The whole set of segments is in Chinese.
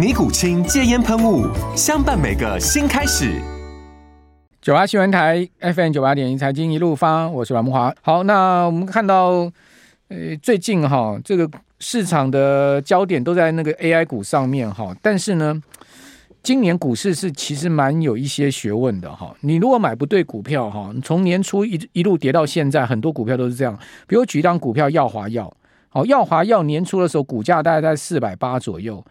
尼古清戒烟喷雾，相伴每个新开始。九八新闻台 FM 九八点一财经一路发，我是阮木华。好，那我们看到，呃，最近哈，这个市场的焦点都在那个 AI 股上面哈，但是呢，今年股市是其实蛮有一些学问的哈。你如果买不对股票哈，从年初一一路跌到现在，很多股票都是这样。比如举一张股票耀华药，好，耀华药年初的时候股价大概在四百八左右。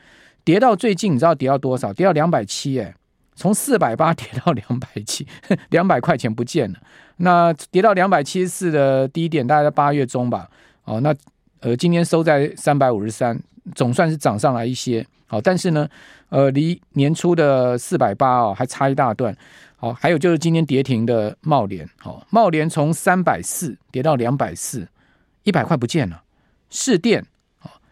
跌到最近，你知道跌到多少？跌到两百七，哎，从四百八跌到两百七，两百块钱不见了。那跌到两百七十四的低点，大概在八月中吧。哦，那呃，今天收在三百五十三，总算是涨上来一些。好，但是呢，呃，离年初的四百八哦，还差一大段。好，还有就是今天跌停的茂联，好，贸联从三百四跌到两百四，一百块不见了。市电。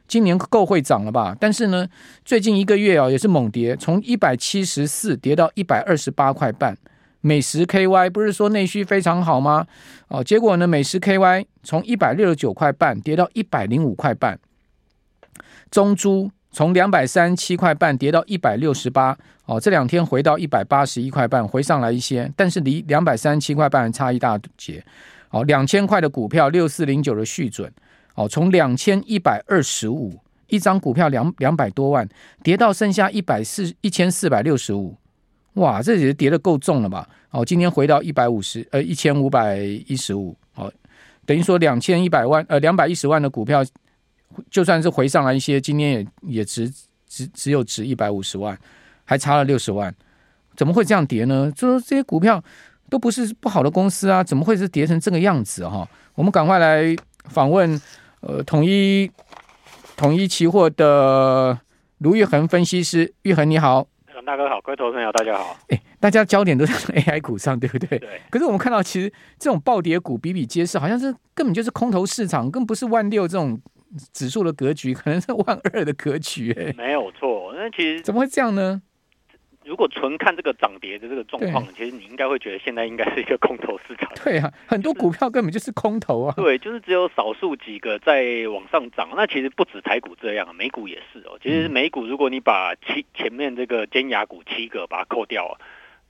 今年够会涨了吧？但是呢，最近一个月啊也是猛跌，从一百七十四跌到一百二十八块半。美食 KY 不是说内需非常好吗？哦，结果呢，美食 KY 从一百六十九块半跌到一百零五块半。中租从两百三七块半跌到一百六十八，哦，这两天回到一百八十一块半，回上来一些，但是离两百三七块半差一大截。哦，两千块的股票六四零九的续准。哦，从两千一百二十五一张股票两两百多万，跌到剩下一百四一千四百六十五，哇，这也跌得够重了吧？哦，今天回到一百五十呃一千五百一十五，哦，等于说两千一百万呃两百一十万的股票，就算是回上来一些，今天也也值只只有值一百五十万，还差了六十万，怎么会这样跌呢？就说这些股票都不是不好的公司啊，怎么会是跌成这个样子哈、哦？我们赶快来访问。呃，统一统一期货的卢玉恒分析师，玉恒你好，大哥好，各位投资朋友大家好。哎，大家焦点都在 AI 股上，对不对？对。可是我们看到，其实这种暴跌股比比皆是，好像是根本就是空头市场，更不是万六这种指数的格局，可能是万二的格局。哎，没有错。那其实怎么会这样呢？如果纯看这个涨跌的这个状况，其实你应该会觉得现在应该是一个空头市场。对啊，很多股票根本就是空头啊。对，就是只有少数几个在往上涨。那其实不止台股这样，美股也是哦。其实美股如果你把七前面这个尖牙股七个把它扣掉，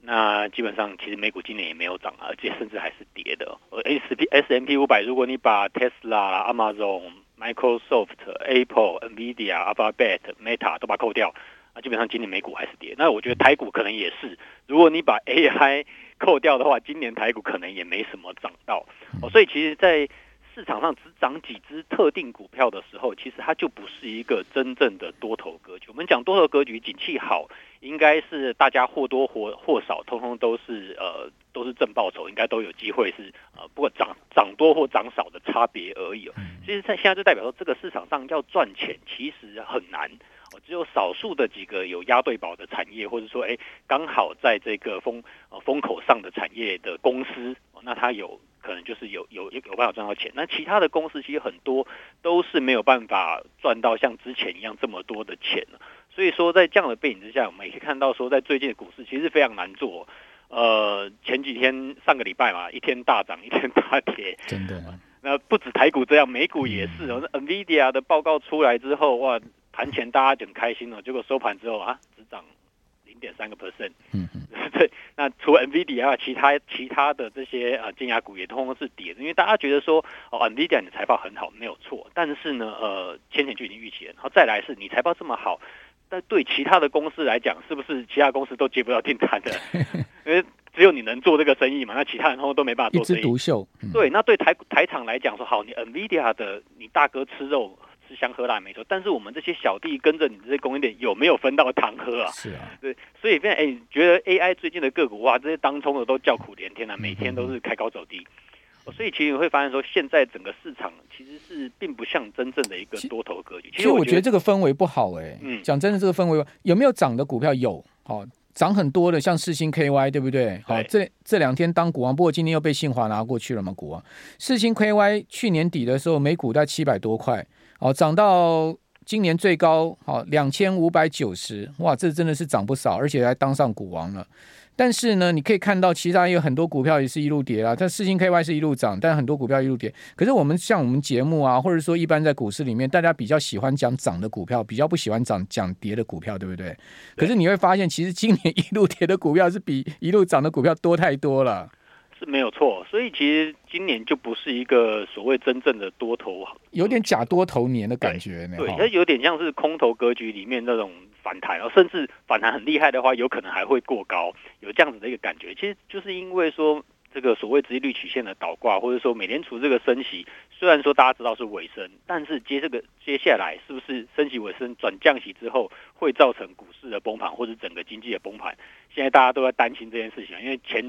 那基本上其实美股今年也没有涨，而且甚至还是跌的。S P S M P 五百，如果你把 Tesla、Amazon、Microsoft、Apple、Nvidia、Alphabet、Meta 都把它扣掉。基本上今年美股还是跌，那我觉得台股可能也是。如果你把 AI 扣掉的话，今年台股可能也没什么涨到。哦，所以其实，在市场上只涨几只特定股票的时候，其实它就不是一个真正的多头格局。我们讲多头格局，景气好，应该是大家或多或或少，通通都是呃都是正报酬，应该都有机会是呃不过涨涨多或涨少的差别而已。其实，在现在就代表说，这个市场上要赚钱其实很难。只有少数的几个有押对宝的产业，或者说，哎，刚好在这个风呃风口上的产业的公司，那它有可能就是有有有办法赚到钱。那其他的公司其实很多都是没有办法赚到像之前一样这么多的钱。所以说，在这样的背景之下，我们也可以看到说，在最近的股市其实非常难做。呃，前几天上个礼拜嘛，一天大涨，一天大跌，真的。那不止台股这样，美股也是。那 NVIDIA 的报告出来之后，哇！盘前大家就很开心哦，结果收盘之后啊，只涨零点三个 percent。嗯嗯，对。那除了 NVIDIA 外，其他其他的这些呃金牙股也通通是跌的，因为大家觉得说哦，NVIDIA 你财报很好，没有错。但是呢，呃，先前就已经预期了。然后再来是你财报这么好，但对其他的公司来讲，是不是其他公司都接不到订单的？因为只有你能做这个生意嘛，那其他人都都没办法做生意。一枝独秀。嗯、对，那对台台厂来讲说，好，你 NVIDIA 的你大哥吃肉吃香喝辣没错，但是我们这些小弟跟着你这些供应链有没有分到糖喝啊？是啊，对，所以现在哎，觉得 AI 最近的个股哇，这些当冲的都叫苦连天啊，每天都是开高走低。嗯所以其实你会发现说，现在整个市场其实是并不像真正的一个多头格局。其实我觉得这个氛围不好哎、欸。嗯，讲真的，这个氛围有没有涨的股票？有，好涨很多的，像世星 KY，对不对？好，这这两天当股王，不过今天又被信华拿过去了嘛，股王。世星 KY 去年底的时候，每股在七百多块，好涨到今年最高好两千五百九十，哇，这真的是涨不少，而且还当上股王了。但是呢，你可以看到，其他有很多股票也是一路跌啊。它四星 KY 是一路涨，但很多股票一路跌。可是我们像我们节目啊，或者说一般在股市里面，大家比较喜欢讲涨的股票，比较不喜欢讲讲跌的股票，对不对？对。可是你会发现，其实今年 一路跌的股票是比一路涨的股票多太多了。是没有错，所以其实今年就不是一个所谓真正的多头，有点假多头年的感觉呢。对，它有点像是空头格局里面那种。反弹，甚至反弹很厉害的话，有可能还会过高，有这样子的一个感觉。其实就是因为说这个所谓殖利率曲线的倒挂，或者说美联储这个升息，虽然说大家知道是尾声，但是接这个接下来是不是升息尾声转降息之后，会造成股市的崩盘，或者整个经济的崩盘？现在大家都在担心这件事情，因为前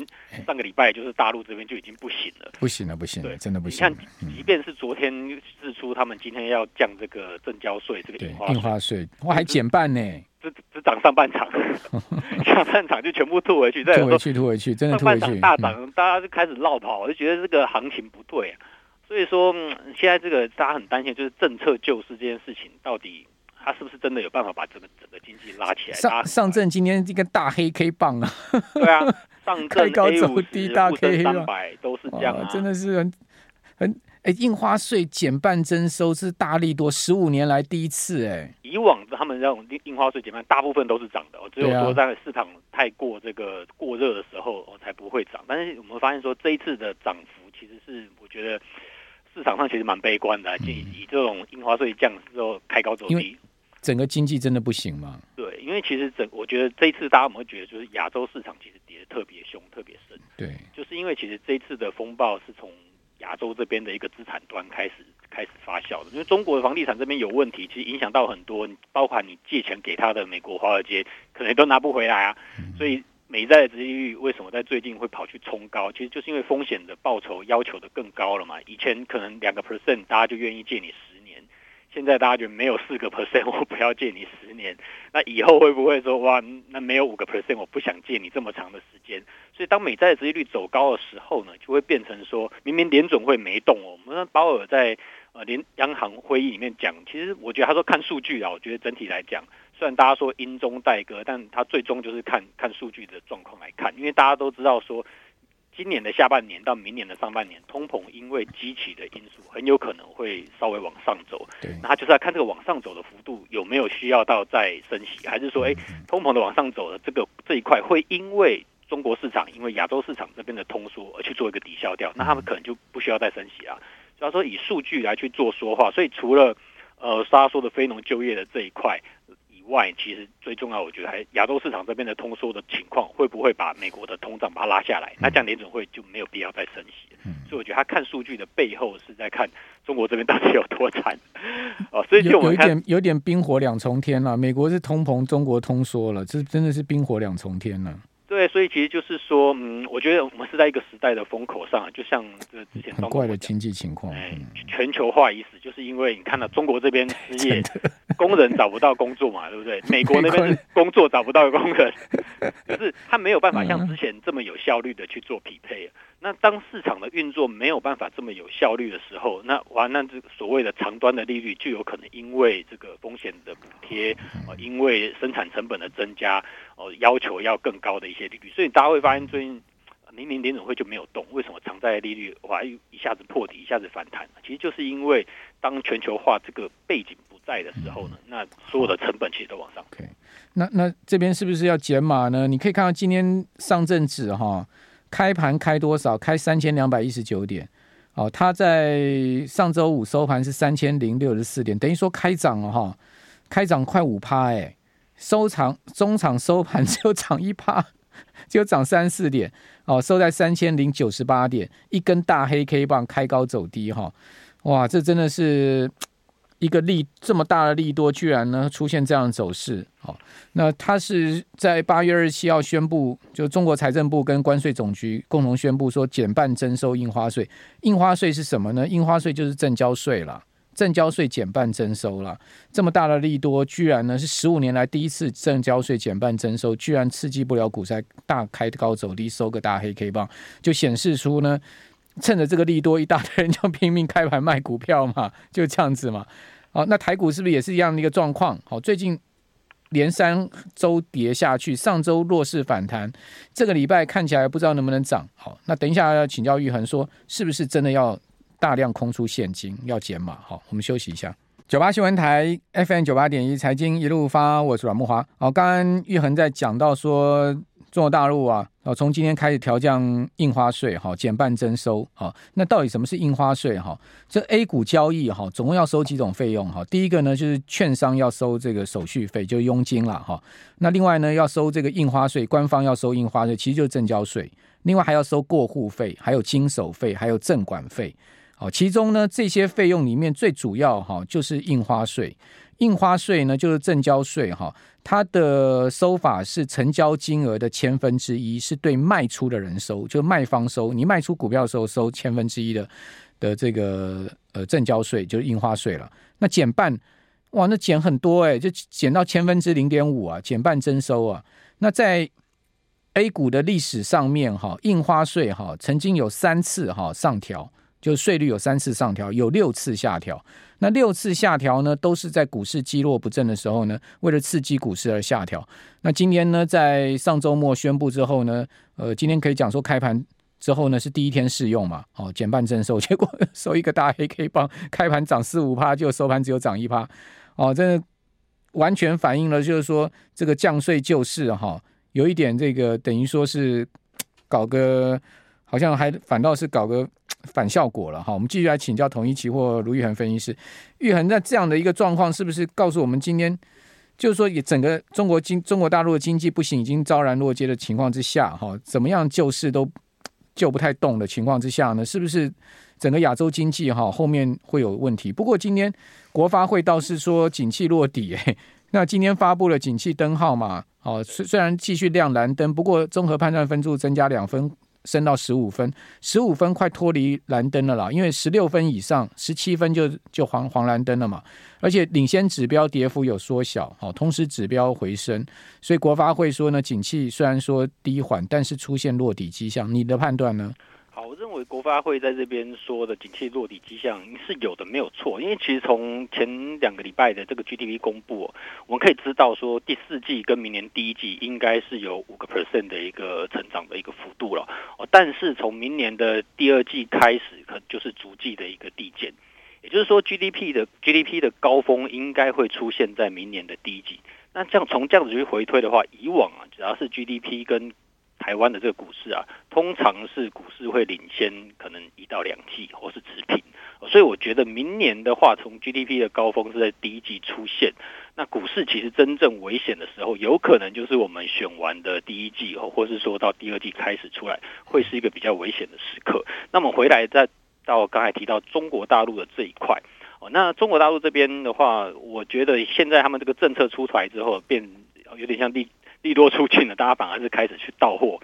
上个礼拜就是大陆这边就已经不行了，不行了，不行了，对，真的不行。你看，即便是昨天日出，他们今天要降这个证交税，这个印花税，哇，还减半呢。只只涨上半场，下半场就全部吐回去，再吐回去，吐回去，真的吐回去。上半场大涨，嗯，大家就开始绕跑，我就觉得这个行情不对啊。所以说，嗯，现在这个大家很担心，就是政策救市这件事情，到底它是不是真的有办法把整个整个经济拉起来？上上证今天这个大黑 K 棒啊，对啊，上 证开高走低，大 K 三百都是这样，啊，真的是很很。哎，印花税减半征收是大力多，十五年来第一次哎。以往他们这种印花税减半，大部分都是涨的，只有说在市场太过这个过热的时候，才不会涨。但是我们发现说，这一次的涨幅其实是我觉得市场上其实蛮悲观的，以、嗯、以这种印花税降之后开高走低，整个经济真的不行吗？对，因为其实整我觉得这一次大家我们会觉得就是亚洲市场其实跌得特别凶、特别深。对，就是因为其实这一次的风暴是从。亚洲这边的一个资产端开始开始发酵的，因为中国的房地产这边有问题，其实影响到很多，包括你借钱给他的美国华尔街，可能都拿不回来啊。所以美债的殖利率为什么在最近会跑去冲高？其实就是因为风险的报酬要求的更高了嘛。以前可能两个 percent 大家就愿意借你十年，现在大家就没有四个 percent，我不要借你十年。那以后会不会说哇，那没有五个 percent，我不想借你这么长的时间？所以当美债的殖利率走高的时候呢，就会变成说，明明联准会没动哦。我们鲍尔在呃联央行会议里面讲，其实我觉得他说看数据啊，我觉得整体来讲，虽然大家说英中带鸽，但他最终就是看看数据的状况来看，因为大家都知道说。今年的下半年到明年的上半年，通膨因为激起的因素，很有可能会稍微往上走。对，那他就是要看这个往上走的幅度有没有需要到再升息，还是说，哎，通膨的往上走的这个这一块会因为中国市场、因为亚洲市场这边的通缩而去做一个抵消掉，那他们可能就不需要再升息啊。所以说以数据来去做说话，所以除了呃，沙说的非农就业的这一块。外，其实最重要，我觉得还亚洲市场这边的通缩的情况，会不会把美国的通胀把它拉下来？那这样联准会就没有必要再升息。所以我觉得他看数据的背后是在看中国这边到底有多惨。哦，所以就有，有一点有点冰火两重天了。美国是通膨，中国通缩了，这真的是冰火两重天了。对，所以其实就是说，嗯，我觉得我们是在一个时代的风口上，就像这之前很怪的经济情况，哎，全球化已死，就是因为你看到中国这边失 业，工人找不到工作嘛，对不对？美国那边是工作找不到工人，就是他没有办法像之前这么有效率的去做匹配。那当市场的运作没有办法这么有效率的时候，那完，那这个所谓的长端的利率就有可能因为这个风险的补贴，呃，因为生产成本的增加，呃，要求要更高的一些利率，所以大家会发现最近明明联总会就没有动，为什么长债利率哇一下子破底，一下子反弹？其实就是因为当全球化这个背景不在的时候呢，那所有的成本其实都往上。OK，那那这边是不是要减码呢？你可以看到今天上证指哈。开盘开多少？开三千两百一十九点。哦，它在上周五收盘是三千零六十四点，等于说开涨了哈，开涨快五趴哎。收场中场收盘只有涨一趴，只有涨三四点，哦，收在三千零九十八点，一根大黑 K 棒开高走低，哈，哇，这真的是一个利这么大的利多，居然呢出现这样的走势，哦，那它是在八月二十七号宣布，就中国财政部跟关税总局共同宣布说减半征收印花税，印花税是什么呢？印花税就是证交税了。证交税减半征收了，这么大的利多，居然呢是十五年来第一次证交税减半征收，居然刺激不了股灾，大开高走低，收个大黑 K 棒，就显示出呢，趁着这个利多，一大堆人就拼命开盘卖股票嘛，就这样子嘛。好，那台股是不是也是一样的一个状况？好，最近连三周跌下去，上周弱势反弹，这个礼拜看起来不知道能不能涨。好，那等一下要请教玉恒说，是不是真的要？大量空出现金要减码，好，我们休息一下。九八新闻台 FM 九八点一财经一路发，我是阮木华。好，刚刚玉恒在讲到说，中国大陆啊，哦，从今天开始调降印花税，哈，减半征收，好，那到底什么是印花税？哈，这 A 股交易哈，总共要收几种费用？哈，第一个呢就是券商要收这个手续费，就是佣金了，哈。那另外呢要收这个印花税，官方要收印花税，其实就是证交税。另外还要收过户费，还有经手费，还有证管费。好，其中呢，这些费用里面最主要哈就是印花税。印花税呢就是证交税哈，它的收法是成交金额的千分之一，是对卖出的人收，就卖方收。你卖出股票的时候收千分之一的的这个呃证交税，就是印花税了。那减半，哇，那减很多哎，就减到千分之零点五啊，减半征收啊。那在 A 股的历史上面哈，印花税哈曾经有三次哈上调。就税率有三次上调，有六次下调。那六次下调呢，都是在股市积弱不振的时候呢，为了刺激股市而下调。那今天呢，在上周末宣布之后呢，呃，今天可以讲说开盘之后呢是第一天试用嘛，哦，减半征收，结果收一个大黑 K 棒，开盘涨四五趴，就收盘只有涨一趴，哦，真的完全反映了就是说这个降税救市哈，有一点这个等于说是搞个，好像还反倒是搞个。反效果了哈，我们继续来请教同一期货卢玉恒分析师。玉恒，那这样的一个状况，是不是告诉我们今天就是说，也整个中国经中国大陆的经济不行，已经昭然若揭的情况之下，哈，怎么样救市都救不太动的情况之下呢？是不是整个亚洲经济哈后面会有问题？不过今天国发会倒是说景气落底，哎，那今天发布了景气灯号嘛，哦，虽虽然继续亮蓝灯，不过综合判断分数增加两分。升到十五分，十五分快脱离蓝灯了啦，因为十六分以上，十七分就就黄黄蓝灯了嘛。而且领先指标跌幅有缩小，好，同时指标回升，所以国发会说呢，景气虽然说低缓，但是出现落底迹象。你的判断呢？我认为国发会在这边说的景气落底迹象是有的，没有错。因为其实从前两个礼拜的这个 GDP 公布，我们可以知道说第四季跟明年第一季应该是有五个 percent 的一个成长的一个幅度了。哦，但是从明年的第二季开始，可就是逐季的一个递减。也就是说，GDP 的 GDP 的高峰应该会出现在明年的第一季。那这样从这样子去回推的话，以往啊，只要是 GDP 跟台湾的这个股市啊，通常是股市会领先可能一到两季，或是持平。所以我觉得明年的话，从 GDP 的高峰是在第一季出现，那股市其实真正危险的时候，有可能就是我们选完的第一季，或是说到第二季开始出来，会是一个比较危险的时刻。那么回来再到刚才提到中国大陆的这一块，哦，那中国大陆这边的话，我觉得现在他们这个政策出台之后，变有点像第。利多出尽了，大家反而是开始去到货。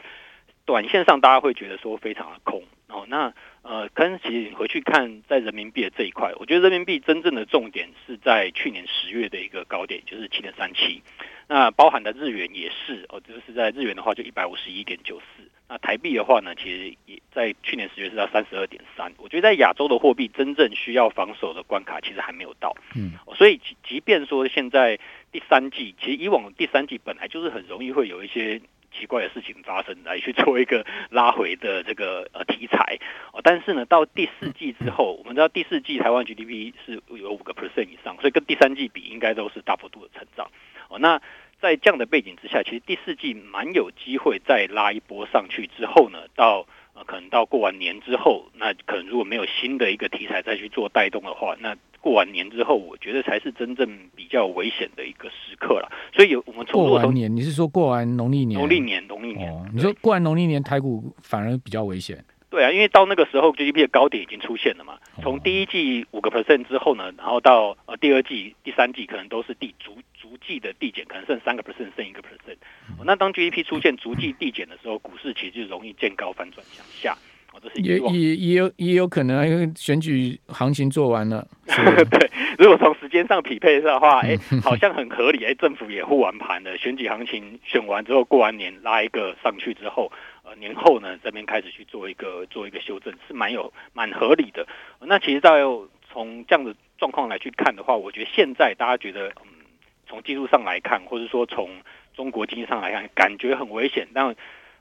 短线上大家会觉得说非常的空哦。那呃，可是其实你回去看在人民币的这一块，我觉得人民币真正的重点是在去年十月的一个高点，就是七点三七。那包含的日元也是哦，就是在日元的话就一百五十一点九四。那台币的话呢，其实也在去年十月是到三十二点三。我觉得在亚洲的货币真正需要防守的关卡，其实还没有到。嗯，所以即即便说现在。第三季其实以往第三季本来就是很容易会有一些奇怪的事情发生，来去做一个拉回的这个呃题材哦。但是呢，到第四季之后，我们知道第四季台湾 GDP 是有五个 percent 以上，所以跟第三季比应该都是大幅度的成长哦。那在这样的背景之下，其实第四季蛮有机会再拉一波上去之后呢，到呃可能到过完年之后，那可能如果没有新的一个题材再去做带动的话，那。过完年之后，我觉得才是真正比较危险的一个时刻了。所以有我们从过完年，你是说过完农历年？农历年，农历年。哦，你说过完农历年台股反而比较危险。对啊，因为到那个时候 GDP 的高点已经出现了嘛。从第一季五个 percent 之后呢，然后到呃第二季、第三季可能都是递逐逐季的递减，可能剩三个 percent，剩一个 percent。那当 GDP 出现逐季递减的时候，股市其实就容易见高反转向下。也也也有也有可能，因为选举行情做完了。对，如果从时间上匹配的话，哎，好像很合理。哎，政府也护完盘了，选举行情选完之后，过完年拉一个上去之后，呃，年后呢这边开始去做一个做一个修正，是蛮有蛮合理的。那其实在从这样的状况来去看的话，我觉得现在大家觉得，嗯，从技术上来看，或者说从中国经济上来看，感觉很危险，但。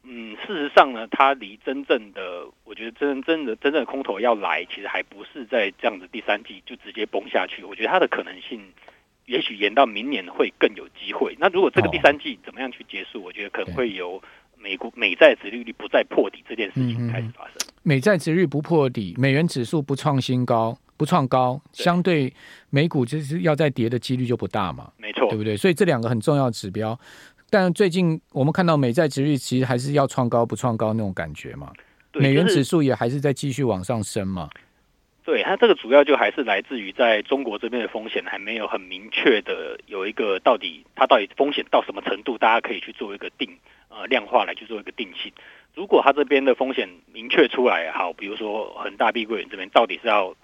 嗯，事实上呢，它离真正的，我觉得真真的真正的空头要来，其实还不是在这样子第三季就直接崩下去。我觉得它的可能性，也许延到明年会更有机会。那如果这个第三季怎么样去结束，我觉得可能会由美国美债殖利率不再破底这件事情开始发生。美债殖率不破底，美元指数不创新高，不创高，相对美股就是要再跌的几率就不大嘛。没错，对不对？所以这两个很重要的指标。但最近我们看到美债值率其实还是要创高不创高那种感觉嘛，美元指数也还是在继续往上升嘛。对，它这个主要就还是来自于在中国这边的风险还没有很明确的有一个到底它到底风险到什么程度，大家可以去做一个定呃量化来去做一个定性。如果它这边的风险明确出来，好，比如说恒大碧桂园这边到底是要。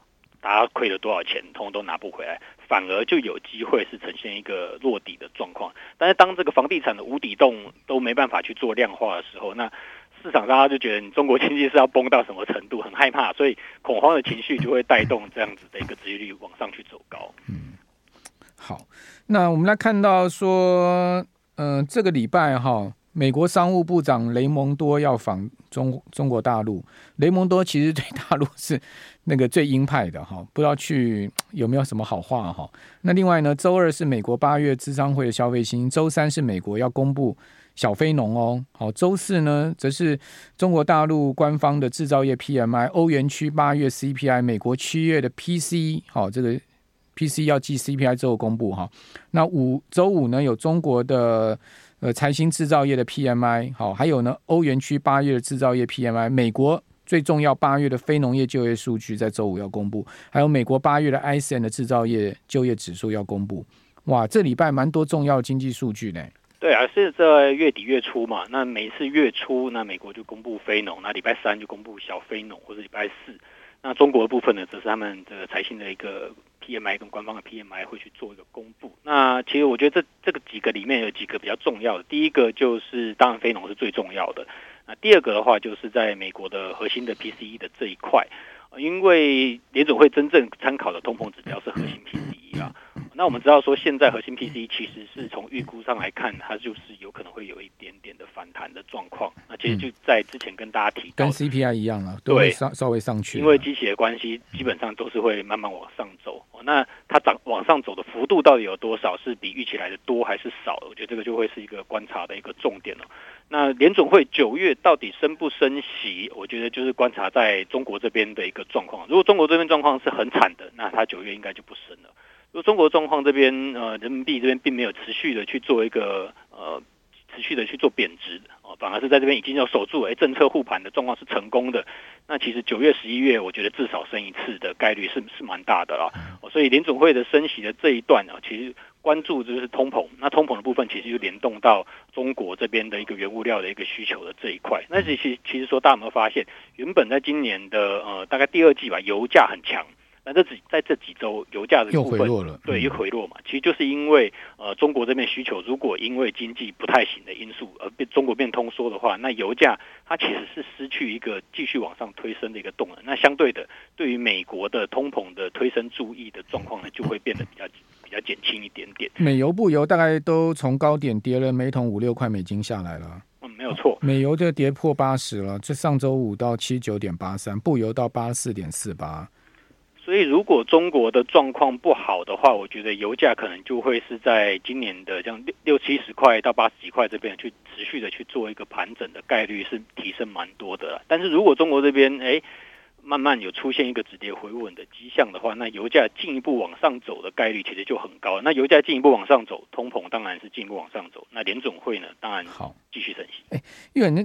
大家亏了多少钱，通通都拿不回来，反而就有机会是呈现一个落底的状况。但是当这个房地产的无底洞都没办法去做量化的时候，那市场大家就觉得你中国经济是要崩到什么程度，很害怕，所以恐慌的情绪就会带动这样子的一个殖利率往上去走高。嗯，好，那我们来看到说，嗯、呃，这个礼拜哈。美国商务部长雷蒙多要访中中国大陆。雷蒙多其实对大陆是那个最鹰派的哈，不知道去 有没有什么好话哈。那另外呢，周二是美国八月制商会的消费新，周三是美国要公布小非农哦。好，周四呢则是中国大陆官方的制造业 PMI，欧元区八月 CPI，美国七月的 PC，好，这个 PC 要继 CPI 之后公布哈。那五周五呢有中国的。呃，财新制造业的 PMI 好，还有呢，欧元区八月的制造业 PMI，美国最重要八月的非农业就业数据在周五要公布，还有美国八月的 ISM 的制造业就业指数要公布。哇，这礼拜蛮多重要经济数据呢。对啊，是在月底月初嘛，那每次月初，那美国就公布非农，那礼拜三就公布小非农，或者礼拜四。那中国的部分呢，则是他们这个财新的一个 PMI 跟官方的 PMI 会去做一个公布。那其实我觉得这这个几个里面有几个比较重要的，第一个就是当然非农是最重要的。那第二个的话，就是在美国的核心的 PCE 的这一块，因为联总会真正参考的通膨指标是核心 PCE 啊。那我们知道说，现在核心 PCE 其实是从预估上来看，它就是有可能会有一点点的反弹的状况。那其实就在之前跟大家提到，跟 CPI 一样了，都会稍稍微上去。因为机器的关系，基本上都是会慢慢往上走。那它涨往上走的幅度到底有多少？是比预期来的多还是少？我觉得这个就会是一个观察的一个重点了。那联总会九月到底升不升息？我觉得就是观察在中国这边的一个状况。如果中国这边状况是很惨的，那它九月应该就不升了。如果中国状况这边，呃，人民币这边并没有持续的去做一个呃持续的去做贬值哦，反而是在这边已经要守住，哎，政策护盘的状况是成功的。那其实九月、十一月，我觉得至少升一次的概率是是蛮大的啦。所以联总会的升息的这一段啊，其实关注就是通膨。那通膨的部分其实就联动到中国这边的一个原物料的一个需求的这一块。那其实其实说大家有没有发现，原本在今年的呃大概第二季吧，油价很强。那这几在这几周油价的部分又回落了，对，又回落嘛。其实就是因为呃，中国这边需求如果因为经济不太行的因素而变中国变通缩的话，那油价它其实是失去一个继续往上推升的一个动能。那相对的，对于美国的通膨的推升注意的状况呢，就会变得比较比较减轻一点点。美油、布油大概都从高点跌了每桶五六块美金下来了。嗯，没有错，美油就跌破八十了。这上周五到七九点八三，布油到八十四点四八。所以，如果中国的状况不好的话，我觉得油价可能就会是在今年的这样六六七十块到八十几块这边去持续的去做一个盘整的概率是提升蛮多的。但是如果中国这边哎慢慢有出现一个止跌回稳的迹象的话，那油价进一步往上走的概率其实就很高。那油价进一步往上走，通膨当然是进一步往上走。那联总会呢，当然好继续升息。哎，因为那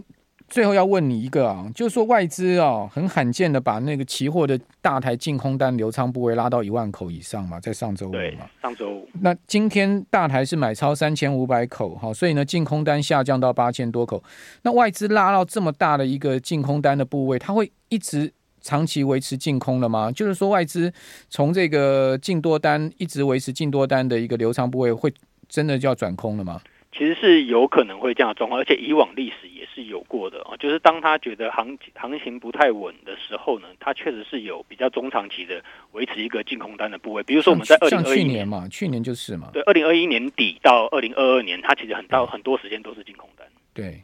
最后要问你一个啊，就是说外资啊，很罕见的把那个期货的大台净空单流仓部位拉到一万口以上嘛，在上周五嘛，上周五。那今天大台是买超三千五百口，哈，所以呢，净空单下降到八千多口。那外资拉到这么大的一个净空单的部位，它会一直。长期维持净空了吗？就是说，外资从这个净多单一直维持净多单的一个流仓部位，会真的就要转空了吗？其实是有可能会这样的状况，而且以往历史也是有过的啊。就是当他觉得行行情不太稳的时候呢，他确实是有比较中长期的维持一个净空单的部位。比如说我们在二零二一年嘛，去年就是嘛，对，二零二一年底到二零二二年，它其实很到很多时间都是净空单。对。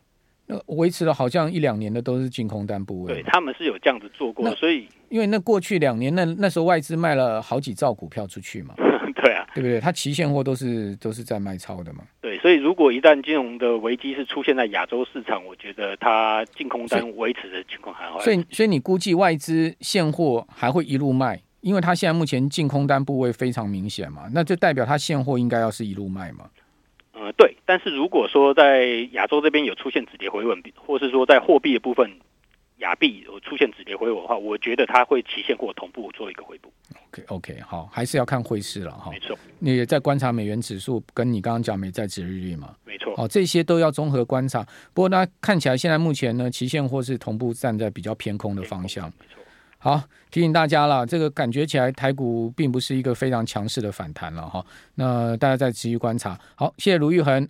那维持了好像一两年的都是净空单部位，对，他们是有这样子做过，所以因为那过去两年那那时候外资卖了好几兆股票出去嘛，对啊，对不对？它期现货都是都是在卖超的嘛，对，所以如果一旦金融的危机是出现在亚洲市场，我觉得它净空单维持的情况还好，所以所以你估计外资现货还会一路卖，因为它现在目前净空单部位非常明显嘛，那就代表它现货应该要是一路卖嘛。呃，对，但是如果说在亚洲这边有出现止跌回稳，或是说在货币的部分，亚币有出现止跌回稳的话，我觉得它会期现货同步做一个回补。OK OK，好，还是要看汇市了哈。没错，你也在观察美元指数，跟你刚刚讲美债殖利率嘛。没错，哦，这些都要综合观察。不过呢，看起来现在目前呢，期现货是同步站在比较偏空的方向。没错。好，提醒大家了，这个感觉起来台股并不是一个非常强势的反弹了哈。那大家再持续观察。好，谢谢卢昱衡。